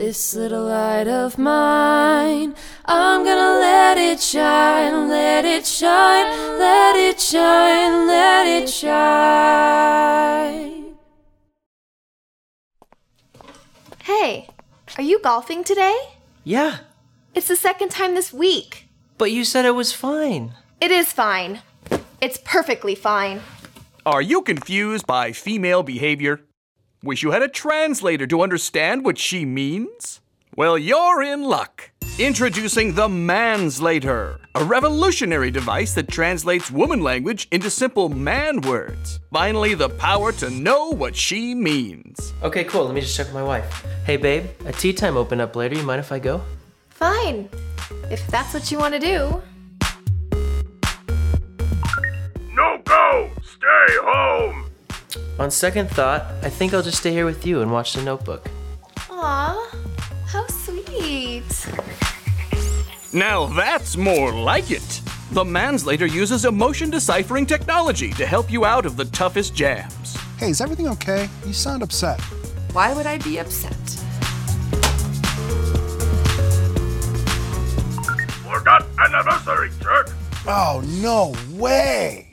This little light of mine, I'm gonna let it shine, let it shine, let it shine, let it shine. Hey, are you golfing today? Yeah, It's the second time this week. but you said it was fine. It is fine. It's perfectly fine. Are you confused by female behavior? Wish you had a translator to understand what she means? Well, you're in luck. Introducing the Manslater, a revolutionary device that translates woman language into simple man words. Finally, the power to know what she means. Okay, cool. Let me just check with my wife. Hey, babe, a tea time open up later. You mind if I go? Fine. If that's what you want to do. No go! Stay home! On second thought, I think I'll just stay here with you and watch the notebook. Aw, how sweet. Now that's more like it. The Manslater uses emotion deciphering technology to help you out of the toughest jams. Hey, is everything okay? You sound upset. Why would I be upset? Forgot anniversary, jerk! Oh, no way!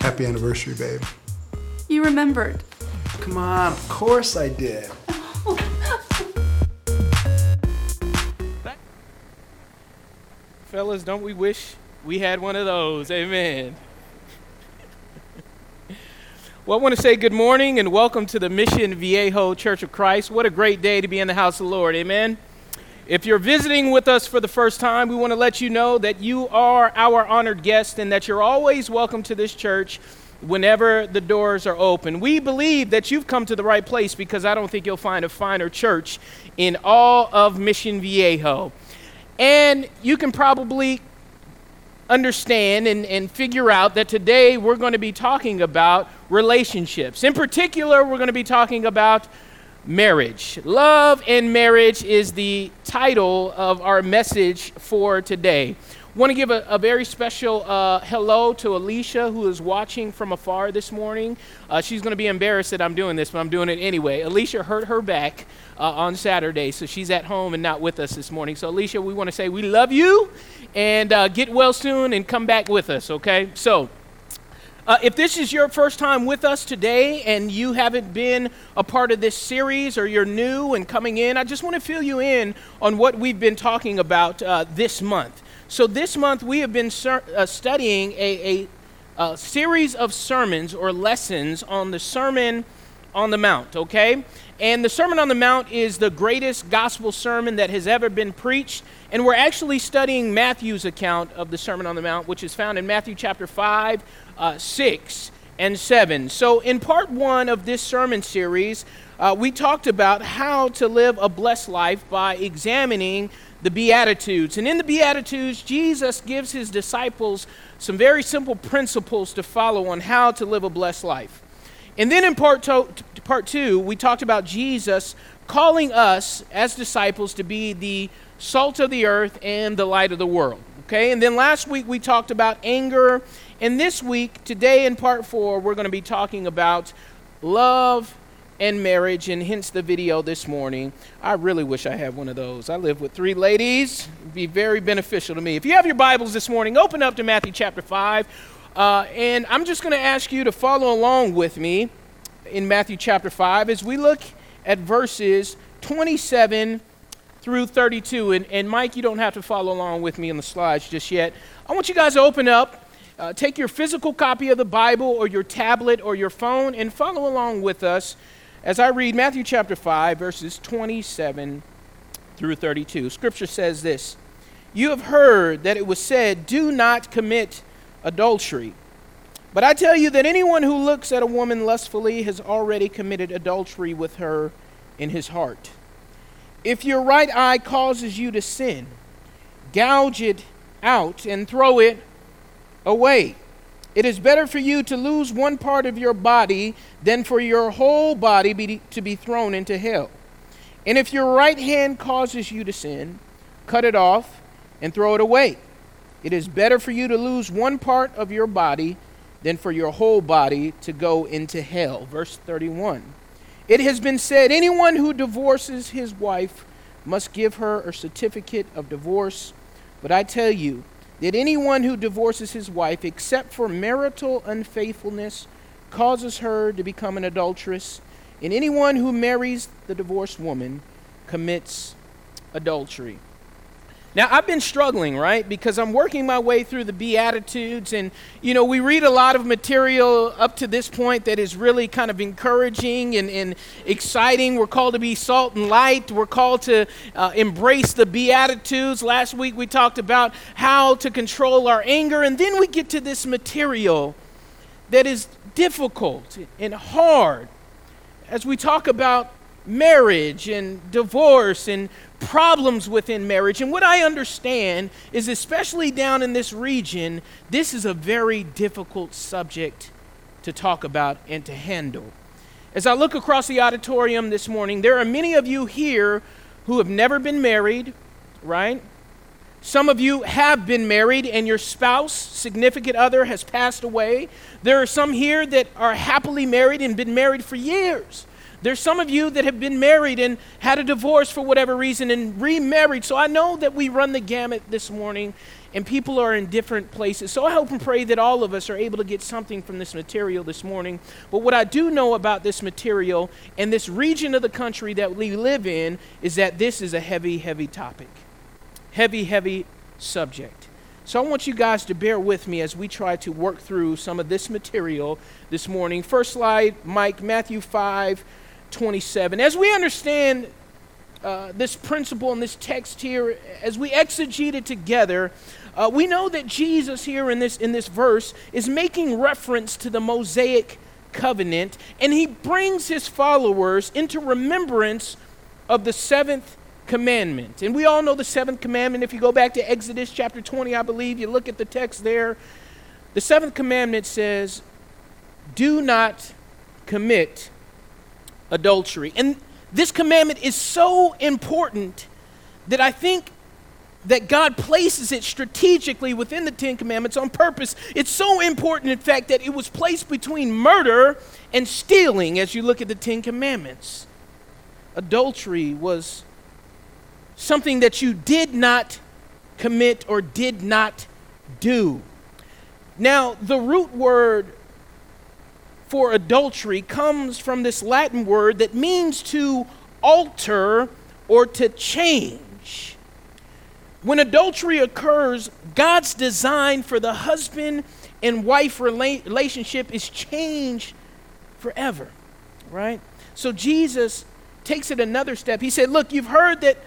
Happy anniversary, babe. You remembered. Come on, of course I did. Fellas, don't we wish we had one of those? Amen. well, I want to say good morning and welcome to the Mission Viejo Church of Christ. What a great day to be in the house of the Lord. Amen. If you're visiting with us for the first time, we want to let you know that you are our honored guest and that you're always welcome to this church whenever the doors are open. We believe that you've come to the right place because I don't think you'll find a finer church in all of Mission Viejo. And you can probably understand and, and figure out that today we're going to be talking about relationships. In particular, we're going to be talking about marriage. Love and marriage is the title of our message for today. Want to give a, a very special uh, hello to Alicia, who is watching from afar this morning. Uh, she's going to be embarrassed that I'm doing this, but I'm doing it anyway. Alicia hurt her back uh, on Saturday, so she's at home and not with us this morning. So, Alicia, we want to say we love you and uh, get well soon and come back with us, okay? So, uh, if this is your first time with us today and you haven't been a part of this series or you're new and coming in, I just want to fill you in on what we've been talking about uh, this month. So, this month we have been ser- uh, studying a, a, a series of sermons or lessons on the Sermon on the Mount, okay? And the Sermon on the Mount is the greatest gospel sermon that has ever been preached. And we're actually studying Matthew's account of the Sermon on the Mount, which is found in Matthew chapter 5, uh, 6, and 7. So, in part one of this sermon series, uh, we talked about how to live a blessed life by examining the Beatitudes. And in the Beatitudes, Jesus gives his disciples some very simple principles to follow on how to live a blessed life. And then in part, to, part two, we talked about Jesus calling us as disciples to be the salt of the earth and the light of the world. Okay, and then last week we talked about anger. And this week, today in part four, we're going to be talking about love and marriage, and hence the video this morning. I really wish I had one of those. I live with three ladies, It'd be very beneficial to me. If you have your Bibles this morning, open up to Matthew chapter 5. Uh, and I'm just going to ask you to follow along with me in Matthew chapter 5 as we look at verses 27 through 32. And, and Mike, you don't have to follow along with me on the slides just yet. I want you guys to open up, uh, take your physical copy of the Bible or your tablet or your phone, and follow along with us as I read Matthew chapter 5, verses 27 through 32. Scripture says this You have heard that it was said, Do not commit adultery. But I tell you that anyone who looks at a woman lustfully has already committed adultery with her in his heart. If your right eye causes you to sin, gouge it out and throw it away. It is better for you to lose one part of your body than for your whole body be, to be thrown into hell. And if your right hand causes you to sin, cut it off and throw it away. It is better for you to lose one part of your body than for your whole body to go into hell. Verse 31. It has been said anyone who divorces his wife must give her a certificate of divorce. But I tell you that anyone who divorces his wife, except for marital unfaithfulness, causes her to become an adulteress. And anyone who marries the divorced woman commits adultery. Now, I've been struggling, right? Because I'm working my way through the Beatitudes, and, you know, we read a lot of material up to this point that is really kind of encouraging and, and exciting. We're called to be salt and light. We're called to uh, embrace the Beatitudes. Last week we talked about how to control our anger, and then we get to this material that is difficult and hard as we talk about marriage and divorce and problems within marriage. And what I understand is, especially down in this region, this is a very difficult subject to talk about and to handle. As I look across the auditorium this morning, there are many of you here who have never been married, right? Some of you have been married and your spouse, significant other, has passed away. There are some here that are happily married and been married for years. There's some of you that have been married and had a divorce for whatever reason and remarried. So I know that we run the gamut this morning and people are in different places. So I hope and pray that all of us are able to get something from this material this morning. But what I do know about this material and this region of the country that we live in is that this is a heavy, heavy topic. Heavy, heavy subject. So I want you guys to bear with me as we try to work through some of this material this morning. First slide, Mike, Matthew 5, 27. As we understand uh, this principle and this text here, as we exegete it together, uh, we know that Jesus here in this, in this verse is making reference to the Mosaic covenant, and he brings his followers into remembrance of the seventh commandment. And we all know the seventh commandment. If you go back to Exodus chapter 20, I believe, you look at the text there. The seventh commandment says, Do not commit adultery. And this commandment is so important that I think that God places it strategically within the Ten Commandments on purpose. It's so important, in fact, that it was placed between murder and stealing as you look at the Ten Commandments. Adultery was something that you did not commit or did not do. Now, the root word for adultery comes from this Latin word that means to alter or to change. When adultery occurs, God's design for the husband and wife rela- relationship is changed forever, right? So Jesus takes it another step. He said, Look, you've heard that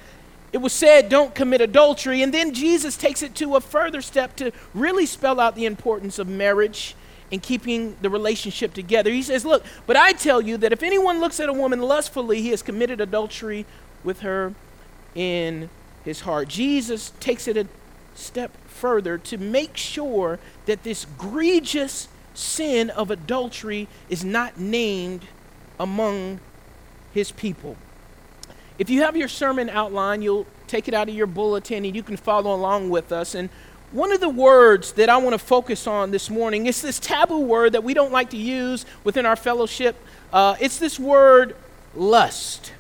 it was said, don't commit adultery. And then Jesus takes it to a further step to really spell out the importance of marriage and keeping the relationship together. He says, Look, but I tell you that if anyone looks at a woman lustfully, he has committed adultery with her in his heart. Jesus takes it a step further to make sure that this egregious sin of adultery is not named among his people. If you have your sermon outline, you'll take it out of your bulletin and you can follow along with us. And one of the words that I want to focus on this morning is this taboo word that we don't like to use within our fellowship. Uh, it's this word lust.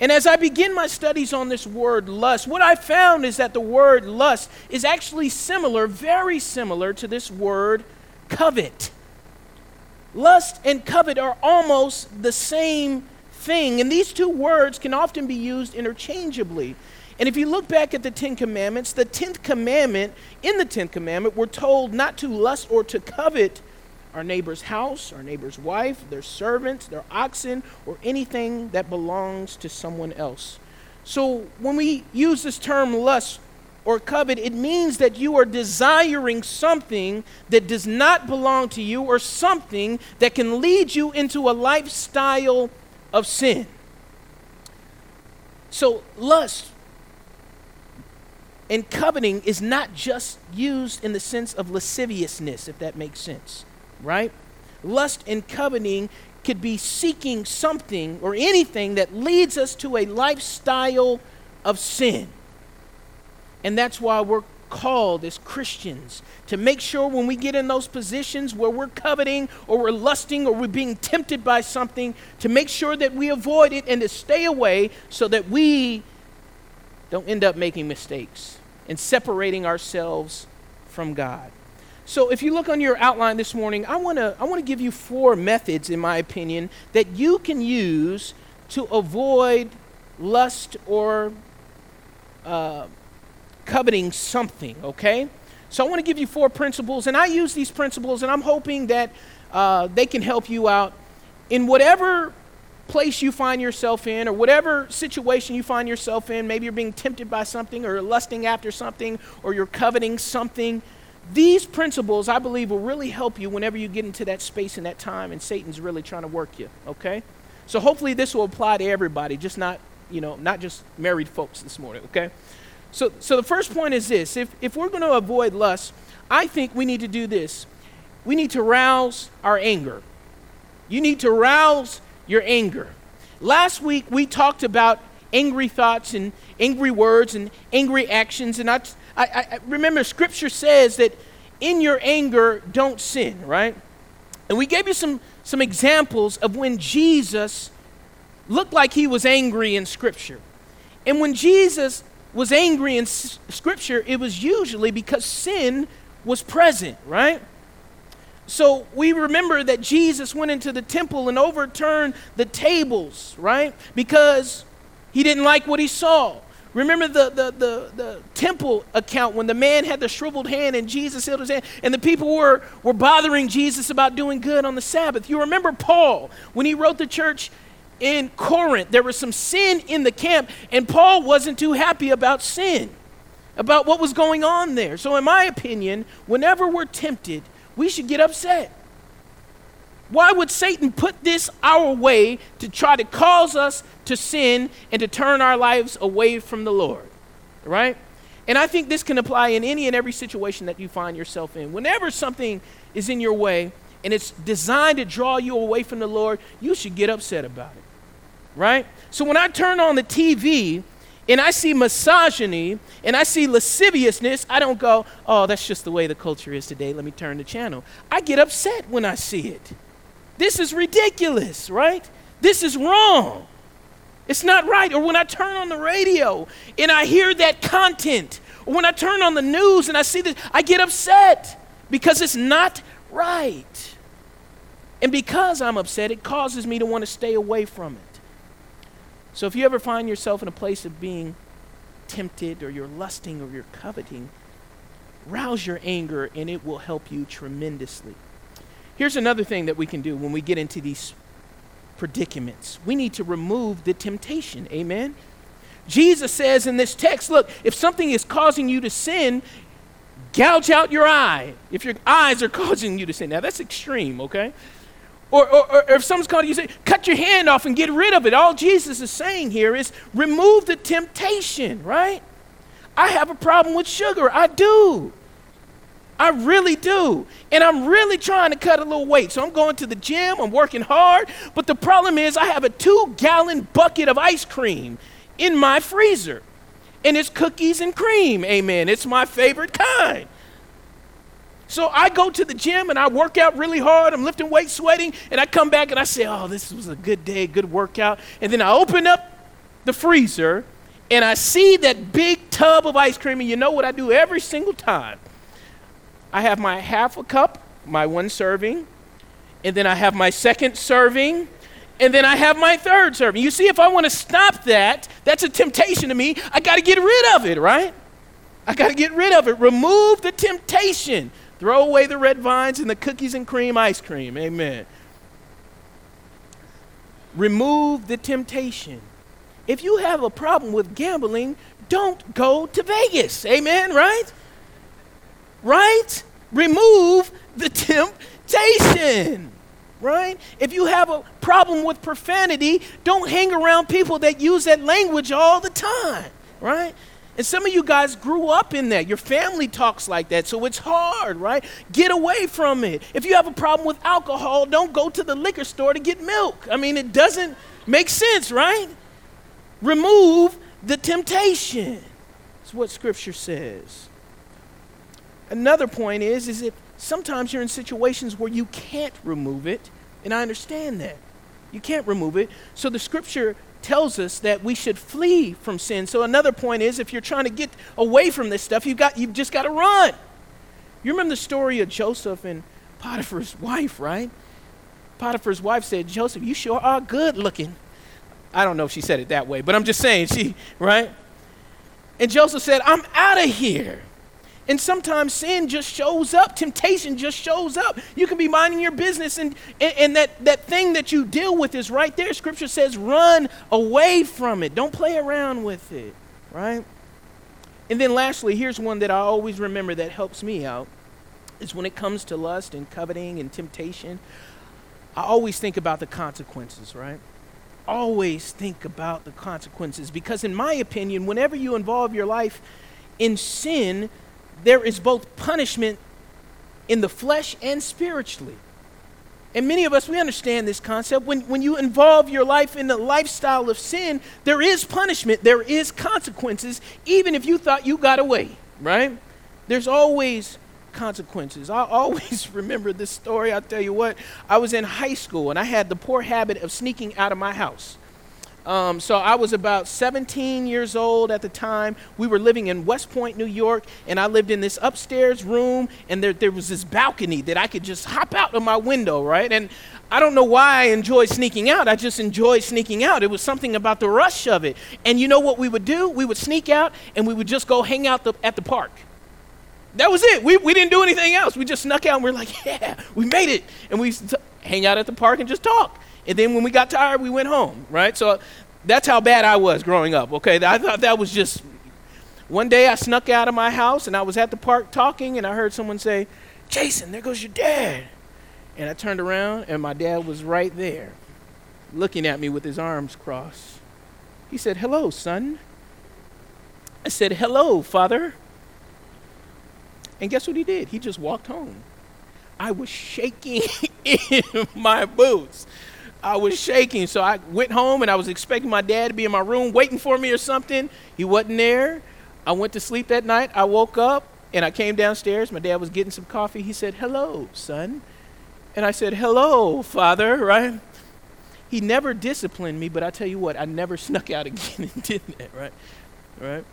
And as I begin my studies on this word lust, what I found is that the word lust is actually similar, very similar to this word covet. Lust and covet are almost the same thing, and these two words can often be used interchangeably. And if you look back at the Ten Commandments, the tenth commandment, in the tenth commandment, we're told not to lust or to covet our neighbor's house, our neighbor's wife, their servants, their oxen, or anything that belongs to someone else. So when we use this term lust or covet, it means that you are desiring something that does not belong to you or something that can lead you into a lifestyle of sin. So, lust and coveting is not just used in the sense of lasciviousness, if that makes sense, right? Lust and coveting could be seeking something or anything that leads us to a lifestyle of sin. And that's why we're called as Christians to make sure when we get in those positions where we're coveting or we're lusting or we're being tempted by something, to make sure that we avoid it and to stay away so that we don't end up making mistakes and separating ourselves from God. So if you look on your outline this morning, I want to I want to give you four methods in my opinion that you can use to avoid lust or uh, coveting something, okay? So I want to give you four principles, and I use these principles, and I'm hoping that uh, they can help you out in whatever place you find yourself in, or whatever situation you find yourself in. Maybe you're being tempted by something, or lusting after something, or you're coveting something. These principles, I believe, will really help you whenever you get into that space and that time, and Satan's really trying to work you, okay? So hopefully this will apply to everybody, just not, you know, not just married folks this morning, okay? So, so the first point is this if, if we're going to avoid lust, I think we need to do this. We need to rouse our anger. You need to rouse your anger. Last week we talked about angry thoughts and angry words and angry actions. And I, I, I remember scripture says that in your anger, don't sin, right? And we gave you some, some examples of when Jesus looked like he was angry in scripture. And when Jesus was angry in s- Scripture, it was usually because sin was present, right? So we remember that Jesus went into the temple and overturned the tables, right? Because he didn't like what he saw. Remember the, the, the, the, temple account when the man had the shriveled hand and Jesus held his hand, and the people were, were bothering Jesus about doing good on the Sabbath. You remember Paul when he wrote the church in Corinth. There was some sin in the camp, and Paul wasn't too happy about sin, about what was going on there. So, in my opinion, whenever we're tempted, we should get upset. Why would Satan put this our way to try to cause us to sin and to turn our lives away from the Lord? Right? And I think this can apply in any and every situation that you find yourself in. Whenever something is in your way and it's designed to draw you away from the Lord, you should get upset about it right? So when I turn on the TV and I see misogyny and I see lasciviousness, I don't go, oh, that's just the way the culture is today. Let me turn the channel. I get upset when I see it. This is ridiculous, right? This is wrong. It's not right. Or when I turn on the radio and I hear that content, or when I turn on the news and I see this, I get upset because it's not right. And because I'm upset, it causes me to want to stay away from it. So if you ever find yourself in a place of being tempted or you're lusting or you're coveting, rouse your anger and it will help you tremendously. Here's another thing that we can do when we get into these predicaments we need to remove the temptation. Amen? Jesus says in this text look, if something is causing you to sin, gouge out your eye. If your eyes are causing you to sin. Now that's extreme, okay? Or, or, or, if someone's calling you, say, cut your hand off and get rid of it. All Jesus is saying here is remove the temptation, right? I have a problem with sugar. I do. I really do. And I'm really trying to cut a little weight. So I'm going to the gym, I'm working hard. But the problem is, I have a two gallon bucket of ice cream in my freezer. And it's cookies and cream. Amen. It's my favorite kind. So I go to the gym and I work out really hard. I'm lifting weights, sweating, and I come back and I say, Oh, this was a good day, good workout. And then I open up the freezer and I see that big tub of ice cream. And you know what I do every single time? I have my half a cup, my one serving, and then I have my second serving, and then I have my third serving. You see, if I want to stop that, that's a temptation to me. I got to get rid of it, right? I got to get rid of it. Remove the temptation. Throw away the red vines and the cookies and cream ice cream. Amen. Remove the temptation. If you have a problem with gambling, don't go to Vegas. Amen, right? Right? Remove the temptation. Right? If you have a problem with profanity, don't hang around people that use that language all the time. Right? And some of you guys grew up in that. Your family talks like that, so it's hard, right? Get away from it. If you have a problem with alcohol, don't go to the liquor store to get milk. I mean, it doesn't make sense, right? Remove the temptation. That's what Scripture says. another point is is that sometimes you're in situations where you can't remove it, and I understand that. You can't remove it. So the scripture tells us that we should flee from sin. So another point is if you're trying to get away from this stuff, you've got you've just got to run. You remember the story of Joseph and Potiphar's wife, right? Potiphar's wife said, "Joseph, you sure are good looking." I don't know if she said it that way, but I'm just saying she, right? And Joseph said, "I'm out of here." And sometimes sin just shows up, temptation just shows up. You can be minding your business, and, and, and, that, that thing that you deal with is right there. Scripture says, run away from it. Don't play around with it, right? And then lastly, here's one that I always remember that helps me out is when it comes to lust and coveting and temptation, I always think about the consequences, right? Always think about the consequences because, in my opinion, whenever you involve your life in sin, there is both punishment in the flesh and spiritually. And many of us, we understand this concept. When, when you involve your life in the lifestyle of sin, there is punishment, there is consequences, even if you thought you got away, right? There's always consequences. I always remember this story. I'll tell you what, I was in high school and I had the poor habit of sneaking out of my house. Um, so I was about 17 years old at the time. We were living in West Point, New York, and I lived in this upstairs room, and there, there was this balcony that I could just hop out of my window, right? And I don't know why I enjoyed sneaking out. I just enjoyed sneaking out. It was something about the rush of it. And you know what we would do? We would sneak out, and we would just go hang out the, at the park. That was it. We, we didn't do anything else. We just snuck out, and we we're like, yeah, we made it. And we hang out at the park and just talk. And then when we got tired, we went home, right? So that's how bad I was growing up, okay? I thought that was just. One day I snuck out of my house and I was at the park talking and I heard someone say, Jason, there goes your dad. And I turned around and my dad was right there, looking at me with his arms crossed. He said, Hello, son. I said, Hello, father. And guess what he did? He just walked home. I was shaking in my boots. I was shaking. So I went home and I was expecting my dad to be in my room waiting for me or something. He wasn't there. I went to sleep that night. I woke up and I came downstairs. My dad was getting some coffee. He said, Hello, son. And I said, Hello, father, right? He never disciplined me, but I tell you what, I never snuck out again and did that, right? Right?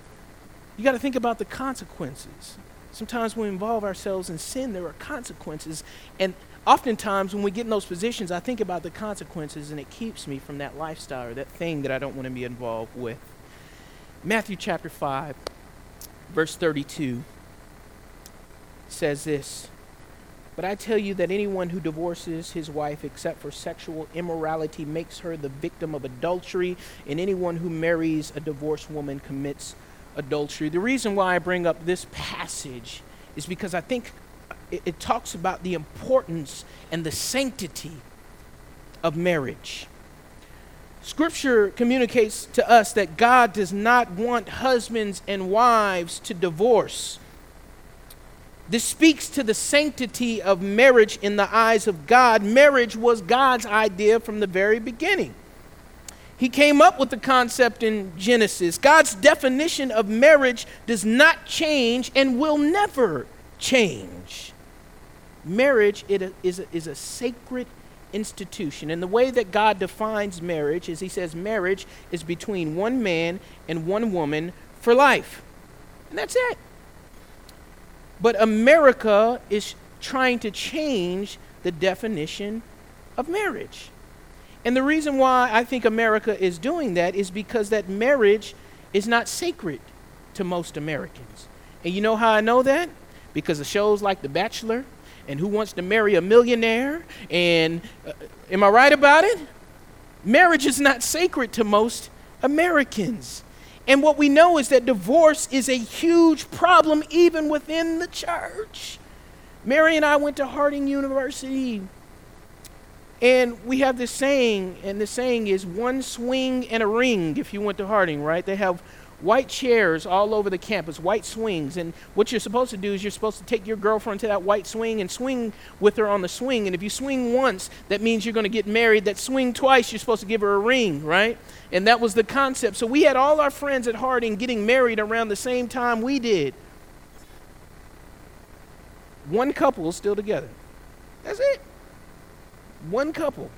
You got to think about the consequences. Sometimes we involve ourselves in sin, there are consequences. And oftentimes when we get in those positions, I think about the consequences and it keeps me from that lifestyle or that thing that I don't want to be involved with. Matthew chapter 5, verse 32 says this But I tell you that anyone who divorces his wife except for sexual immorality makes her the victim of adultery, and anyone who marries a divorced woman commits adultery. The reason why I bring up this passage is because I think it, it talks about the importance and the sanctity of marriage. Scripture communicates to us that God does not want husbands and wives to divorce. This speaks to the sanctity of marriage in the eyes of God. Marriage was God's idea from the very beginning. He came up with the concept in Genesis. God's definition of marriage does not change and will never change marriage is a, is a sacred institution. And the way that God defines marriage is He says marriage is between one man and one woman for life. And that's it. But America is trying to change the definition of marriage. And the reason why I think America is doing that is because that marriage is not sacred to most Americans. And you know how I know that? Because of shows like The Bachelor and who wants to marry a millionaire. And uh, am I right about it? Marriage is not sacred to most Americans. And what we know is that divorce is a huge problem even within the church. Mary and I went to Harding University. And we have this saying, and the saying is one swing and a ring if you went to Harding, right? They have white chairs all over the campus, white swings. And what you're supposed to do is you're supposed to take your girlfriend to that white swing and swing with her on the swing. And if you swing once, that means you're going to get married. That swing twice, you're supposed to give her a ring, right? And that was the concept. So we had all our friends at Harding getting married around the same time we did. one couple is still together. That's it. One couple.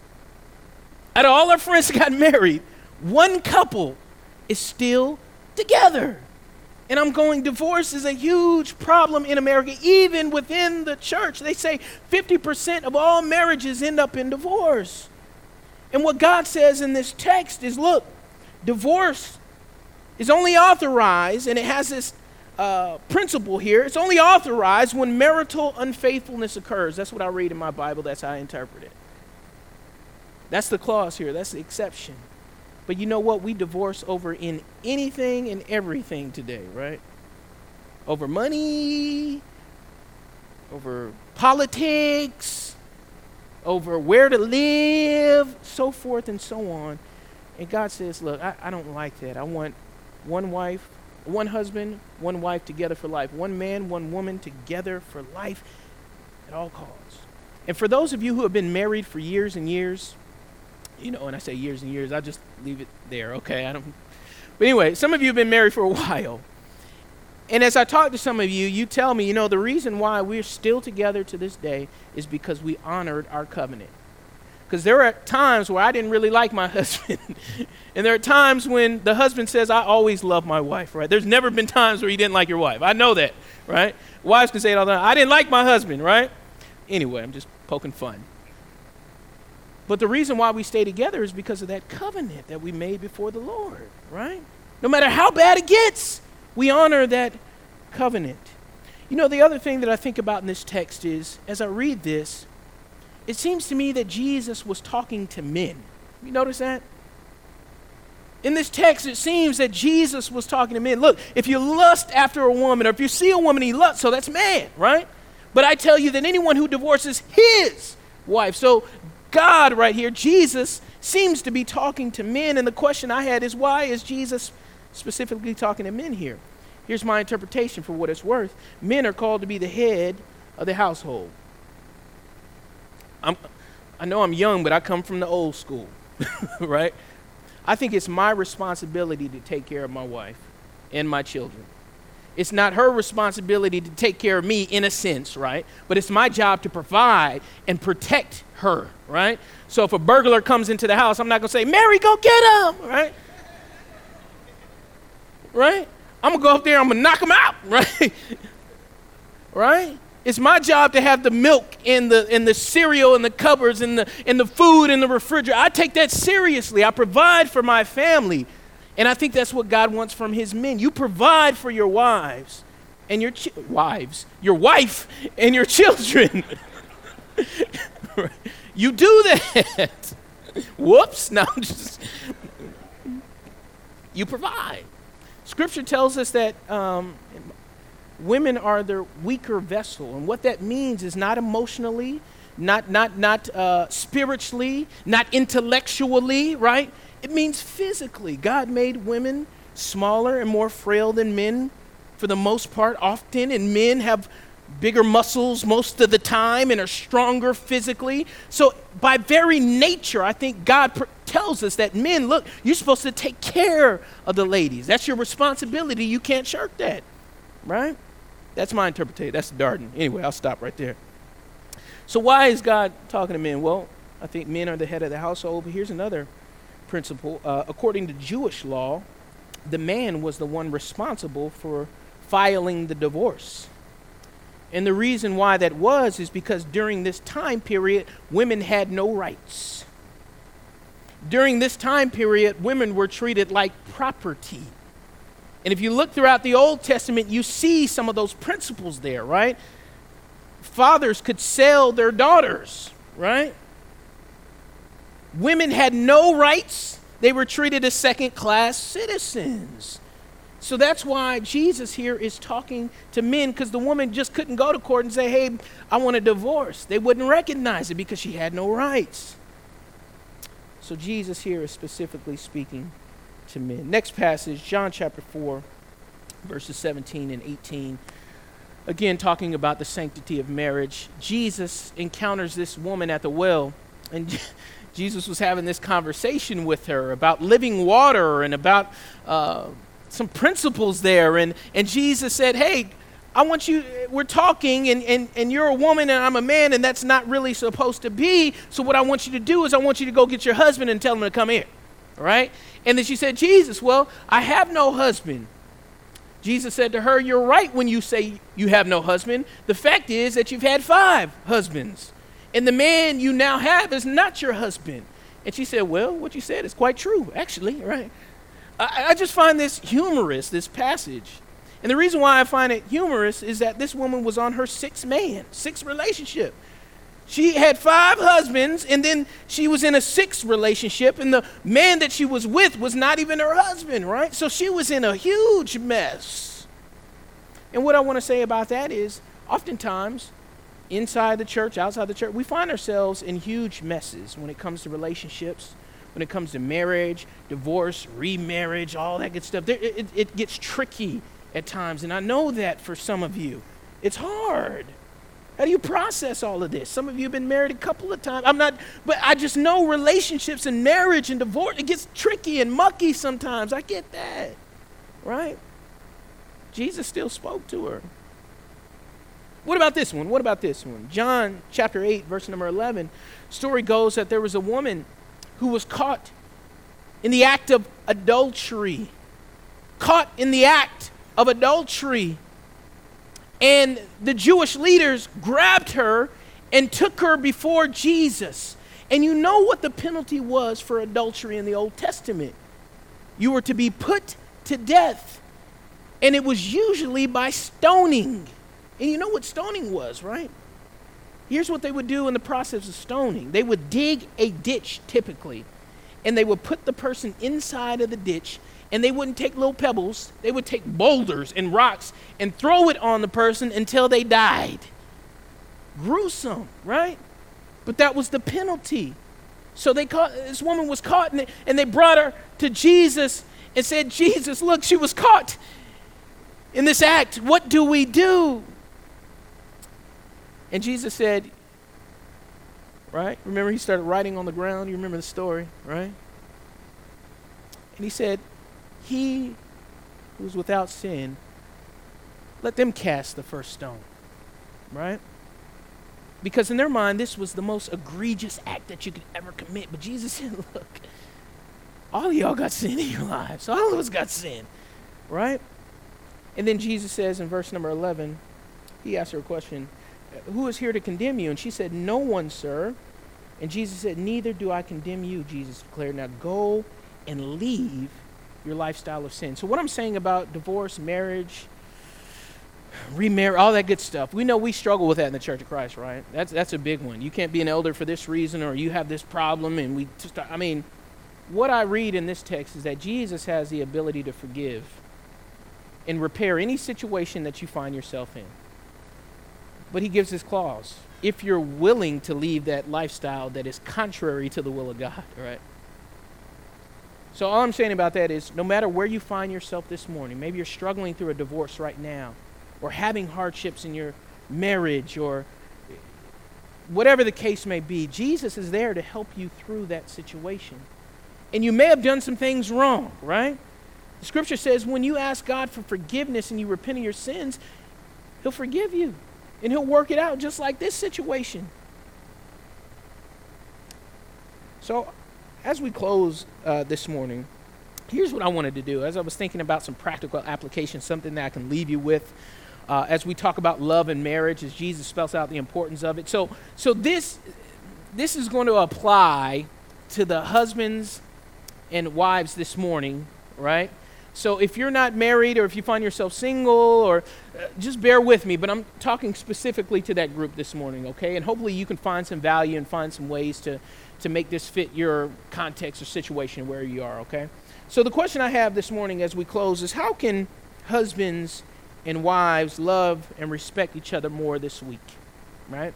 Out of all our friends that got married, one couple is still together. And I'm going, divorce is a huge problem in America, even within the church. They say 50% of all marriages end up in divorce. And what God says in this text is look, divorce is only authorized, and it has this uh, principle here it's only authorized when marital unfaithfulness occurs. That's what I read in my Bible, that's how I interpret it. That's the clause here, that's the exception. But you know what? We divorce over in anything and everything today, right? Over money, over politics, over where to live, so forth and so on. And God says, Look, I, I don't like that. I want one wife, one husband, one wife together for life. One man, one woman together for life at all costs. And for those of you who have been married for years and years, you know, and I say years and years, I just leave it there, okay? I don't. But anyway, some of you have been married for a while. And as I talk to some of you, you tell me, you know, the reason why we're still together to this day is because we honored our covenant. Because there are times where I didn't really like my husband. and there are times when the husband says, I always love my wife, right? There's never been times where you didn't like your wife. I know that, right? Wives can say it all the time. I didn't like my husband, right? Anyway, I'm just poking fun. But the reason why we stay together is because of that covenant that we made before the Lord, right? No matter how bad it gets, we honor that covenant. You know, the other thing that I think about in this text is as I read this, it seems to me that Jesus was talking to men. You notice that? In this text, it seems that Jesus was talking to men. Look, if you lust after a woman, or if you see a woman, he lust, so that's man, right? But I tell you that anyone who divorces his wife, so God, right here, Jesus, seems to be talking to men. And the question I had is why is Jesus specifically talking to men here? Here's my interpretation for what it's worth men are called to be the head of the household. I'm, I know I'm young, but I come from the old school, right? I think it's my responsibility to take care of my wife and my children. It's not her responsibility to take care of me in a sense, right? But it's my job to provide and protect her, right? So if a burglar comes into the house, I'm not going to say, Mary, go get him, right? Right? I'm going to go up there, I'm going to knock him out, right? right? It's my job to have the milk and the, and the cereal and the cupboards and the, and the food in the refrigerator. I take that seriously. I provide for my family. And I think that's what God wants from his men. You provide for your wives and your chi- wives, your wife and your children. you do that. Whoops. Now just you provide. Scripture tells us that um, women are the weaker vessel, and what that means is not emotionally, not not not uh, spiritually, not intellectually, right? It means physically. God made women smaller and more frail than men for the most part, often, and men have bigger muscles most of the time and are stronger physically. So, by very nature, I think God pr- tells us that men, look, you're supposed to take care of the ladies. That's your responsibility. You can't shirk that, right? That's my interpretation. That's Darden. Anyway, I'll stop right there. So, why is God talking to men? Well, I think men are the head of the household, but here's another principle. Uh, according to Jewish law, the man was the one responsible for filing the divorce. And the reason why that was is because during this time period, women had no rights. During this time period, women were treated like property. And if you look throughout the Old Testament, you see some of those principles there, right? Fathers could sell their daughters, right? Women had no rights, they were treated as second class citizens. So that's why Jesus here is talking to men because the woman just couldn't go to court and say, Hey, I want a divorce. They wouldn't recognize it because she had no rights. So Jesus here is specifically speaking to men. Next passage, John chapter 4, verses 17 and 18. Again, talking about the sanctity of marriage. Jesus encounters this woman at the well, and Jesus was having this conversation with her about living water and about uh, some principles there. And, and Jesus said, Hey, I want you, we're talking, and, and, and you're a woman and I'm a man, and that's not really supposed to be. So, what I want you to do is, I want you to go get your husband and tell him to come here. All right? And then she said, Jesus, well, I have no husband. Jesus said to her, You're right when you say you have no husband. The fact is that you've had five husbands, and the man you now have is not your husband. And she said, Well, what you said is quite true, actually, right? I, I just find this humorous, this passage. And the reason why I find it humorous is that this woman was on her sixth man, sixth relationship. She had five husbands, and then she was in a sixth relationship, and the man that she was with was not even her husband, right? So she was in a huge mess. And what I want to say about that is oftentimes, inside the church, outside the church, we find ourselves in huge messes when it comes to relationships, when it comes to marriage, divorce, remarriage, all that good stuff. It, it, it gets tricky at times, and I know that for some of you. It's hard. How do you process all of this? Some of you have been married a couple of times. I'm not, but I just know relationships and marriage and divorce, it gets tricky and mucky sometimes. I get that, right? Jesus still spoke to her. What about this one? What about this one? John chapter 8, verse number 11. Story goes that there was a woman who was caught in the act of adultery. Caught in the act of adultery. And the Jewish leaders grabbed her and took her before Jesus. And you know what the penalty was for adultery in the Old Testament? You were to be put to death. And it was usually by stoning. And you know what stoning was, right? Here's what they would do in the process of stoning they would dig a ditch typically, and they would put the person inside of the ditch and they wouldn't take little pebbles, they would take boulders and rocks and throw it on the person until they died. Gruesome, right? But that was the penalty. So they caught this woman was caught and they, and they brought her to Jesus and said, "Jesus, look, she was caught in this act. What do we do?" And Jesus said, right? Remember he started writing on the ground. You remember the story, right? And he said, he who's without sin, let them cast the first stone. Right? Because in their mind, this was the most egregious act that you could ever commit. But Jesus said, Look, all of y'all got sin in your lives. All of us got sin. Right? And then Jesus says in verse number 11, he asked her a question Who is here to condemn you? And she said, No one, sir. And Jesus said, Neither do I condemn you, Jesus declared. Now go and leave your lifestyle of sin. So, what I'm saying about divorce, marriage, remarry, all that good stuff, we know we struggle with that in the Church of Christ, right? That's, that's a big one. You can't be an elder for this reason, or you have this problem, and we just, I mean, what I read in this text is that Jesus has the ability to forgive and repair any situation that you find yourself in. But he gives this clause if you're willing to leave that lifestyle that is contrary to the will of God, right? So, all I'm saying about that is no matter where you find yourself this morning, maybe you're struggling through a divorce right now, or having hardships in your marriage, or whatever the case may be, Jesus is there to help you through that situation. And you may have done some things wrong, right? The scripture says when you ask God for forgiveness and you repent of your sins, He'll forgive you and He'll work it out just like this situation. So, as we close uh, this morning, here's what I wanted to do. As I was thinking about some practical applications, something that I can leave you with uh, as we talk about love and marriage, as Jesus spells out the importance of it. So, so this, this is going to apply to the husbands and wives this morning, right? So if you're not married or if you find yourself single or uh, just bear with me, but I'm talking specifically to that group this morning, okay? And hopefully you can find some value and find some ways to to make this fit your context or situation where you are, okay? So the question I have this morning as we close is how can husbands and wives love and respect each other more this week, right?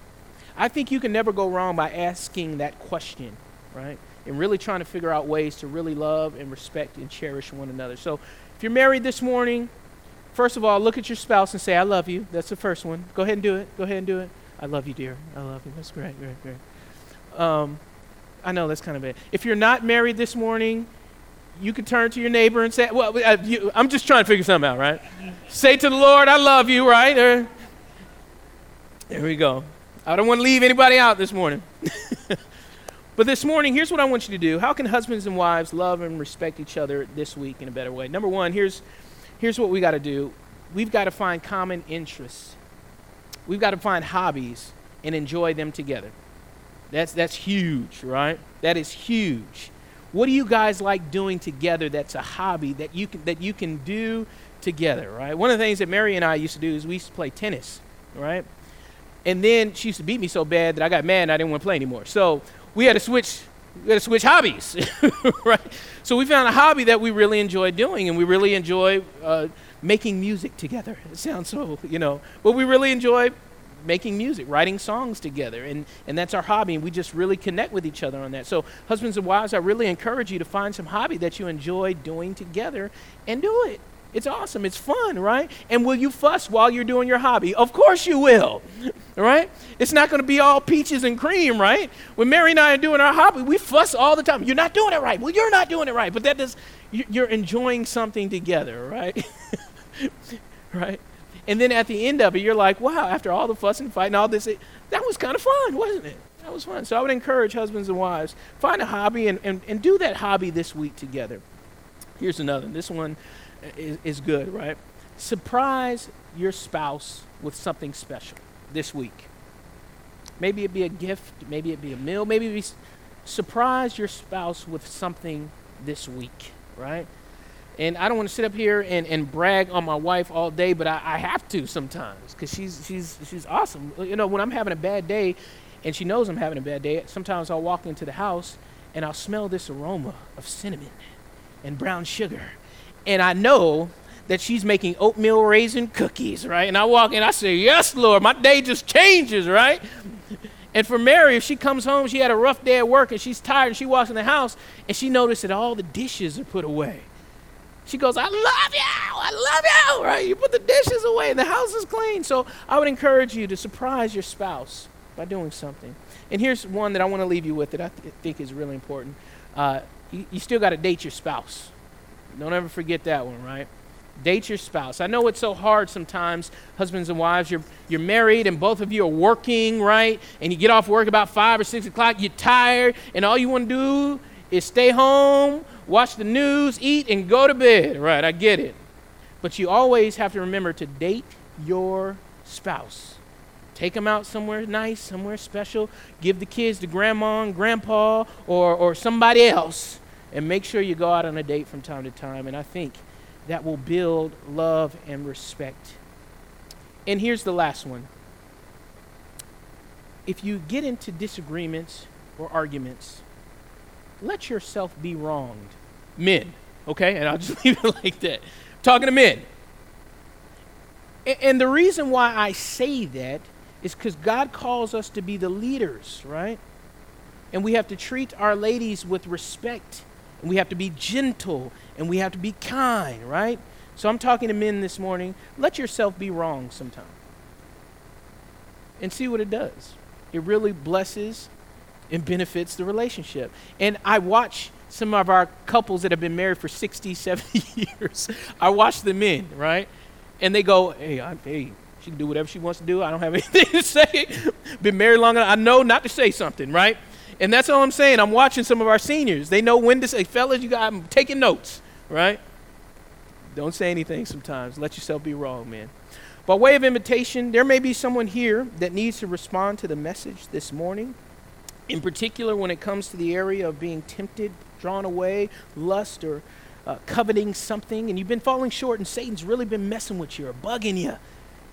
I think you can never go wrong by asking that question, right? And really trying to figure out ways to really love and respect and cherish one another. So if you're married this morning, first of all, look at your spouse and say, I love you. That's the first one. Go ahead and do it. Go ahead and do it. I love you, dear. I love you. That's great, great, great. Um, I know that's kind of it. If you're not married this morning, you could turn to your neighbor and say, well, uh, you, I'm just trying to figure something out, right? say to the Lord, I love you, right? Or, there we go. I don't want to leave anybody out this morning. but this morning, here's what I want you to do. How can husbands and wives love and respect each other this week in a better way? Number one, here's, here's what we got to do we've got to find common interests, we've got to find hobbies and enjoy them together. That's, that's huge, right? That is huge. What do you guys like doing together that's a hobby that you can, that you can do together, right? One of the things that Mary and I used to do is we used to play tennis, right? And then she used to beat me so bad that I got mad and I didn't want to play anymore. So we had to switch we had to switch hobbies, right? So we found a hobby that we really enjoy doing, and we really enjoy uh, making music together. It sounds so, you know, but we really enjoy making music, writing songs together. And, and that's our hobby. And we just really connect with each other on that. So, husbands and wives, I really encourage you to find some hobby that you enjoy doing together and do it. It's awesome. It's fun, right? And will you fuss while you're doing your hobby? Of course you will, right? It's not going to be all peaches and cream, right? When Mary and I are doing our hobby, we fuss all the time. You're not doing it right. Well, you're not doing it right. But that does, you're enjoying something together, right? right? And then at the end of it, you're like, wow, after all the fuss and fight and all this, it, that was kind of fun, wasn't it? That was fun. So I would encourage husbands and wives, find a hobby and, and, and do that hobby this week together. Here's another. This one is, is good, right? Surprise your spouse with something special this week. Maybe it be a gift, maybe it be a meal, maybe be surprise your spouse with something this week, right? And I don't want to sit up here and, and brag on my wife all day, but I, I have to sometimes because she's, she's, she's awesome. You know, when I'm having a bad day and she knows I'm having a bad day, sometimes I'll walk into the house and I'll smell this aroma of cinnamon and brown sugar. And I know that she's making oatmeal raisin cookies, right? And I walk in, I say, Yes, Lord, my day just changes, right? And for Mary, if she comes home, she had a rough day at work and she's tired and she walks in the house and she notices that all the dishes are put away. She goes, I love you, I love you, right? You put the dishes away and the house is clean. So I would encourage you to surprise your spouse by doing something. And here's one that I want to leave you with that I th- think is really important. Uh, you, you still got to date your spouse. Don't ever forget that one, right? Date your spouse. I know it's so hard sometimes, husbands and wives. You're, you're married and both of you are working, right? And you get off work about 5 or 6 o'clock, you're tired, and all you want to do is stay home watch the news, eat, and go to bed. Right, I get it. But you always have to remember to date your spouse. Take them out somewhere nice, somewhere special. Give the kids to grandma and grandpa or, or somebody else. And make sure you go out on a date from time to time. And I think that will build love and respect. And here's the last one. If you get into disagreements or arguments, let yourself be wronged. Men, okay? And I'll just leave it like that. I'm talking to men. And the reason why I say that is because God calls us to be the leaders, right? And we have to treat our ladies with respect. And we have to be gentle. And we have to be kind, right? So I'm talking to men this morning. Let yourself be wrong sometime. And see what it does. It really blesses and benefits the relationship. And I watch some of our couples that have been married for 60, 70 years. I watch the men, right? And they go, hey, I, hey, she can do whatever she wants to do. I don't have anything to say. been married long enough. I know not to say something, right? And that's all I'm saying. I'm watching some of our seniors. They know when to say, fellas, you got, I'm taking notes, right? Don't say anything sometimes. Let yourself be wrong, man. By way of invitation, there may be someone here that needs to respond to the message this morning. In particular, when it comes to the area of being tempted, drawn away, lust, or uh, coveting something, and you've been falling short, and Satan's really been messing with you or bugging you,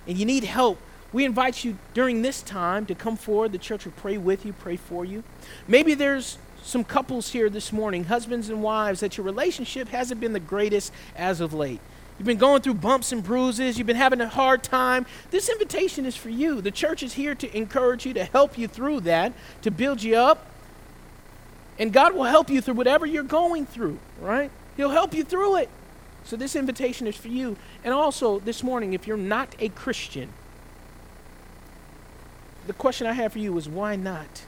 and you need help, we invite you during this time to come forward. The church will pray with you, pray for you. Maybe there's some couples here this morning, husbands and wives, that your relationship hasn't been the greatest as of late. You've been going through bumps and bruises. You've been having a hard time. This invitation is for you. The church is here to encourage you, to help you through that, to build you up. And God will help you through whatever you're going through, right? He'll help you through it. So this invitation is for you. And also, this morning, if you're not a Christian, the question I have for you is why not?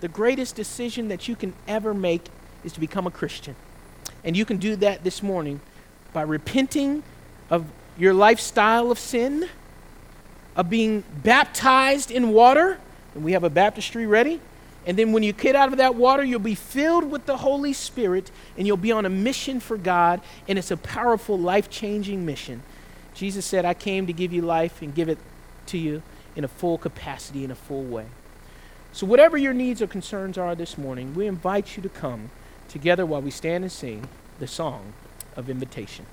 The greatest decision that you can ever make is to become a Christian. And you can do that this morning by repenting of your lifestyle of sin, of being baptized in water, and we have a baptistry ready. And then when you get out of that water, you'll be filled with the Holy Spirit and you'll be on a mission for God. And it's a powerful, life changing mission. Jesus said, I came to give you life and give it to you in a full capacity, in a full way. So, whatever your needs or concerns are this morning, we invite you to come together while we stand and sing the song of invitation.